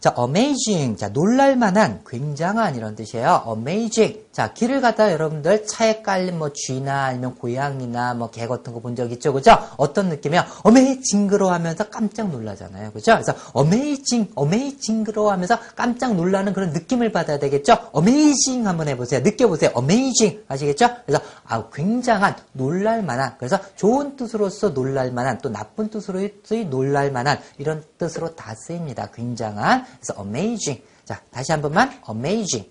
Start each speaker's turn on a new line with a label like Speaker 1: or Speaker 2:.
Speaker 1: 자, amazing. 자, 놀랄만한, 굉장한 이런 뜻이에요. amazing. 자, 길을 가다 여러분들 차에 깔린 뭐 쥐나 아니면 고양이나 뭐 개 같은 거 본 적 있죠? 그죠? 어떤 느낌이야? amazing으로 하면서 깜짝 놀라잖아요. 그죠? 그래서 amazing, amazing으로 하면서 깜짝 놀라는 그런 느낌을 받아야 되겠죠? amazing 한번 해보세요. 느껴보세요. amazing. 아시겠죠? 그래서 아, 굉장한, 놀랄만한. 그래서 좋은 뜻으로서 놀랄만한, 또 나쁜 뜻으로 놀랄만한 이런 뜻으로 다 쓰입니다. 굉장한. 그래서 amazing. 자, 다시 한 번만 amazing.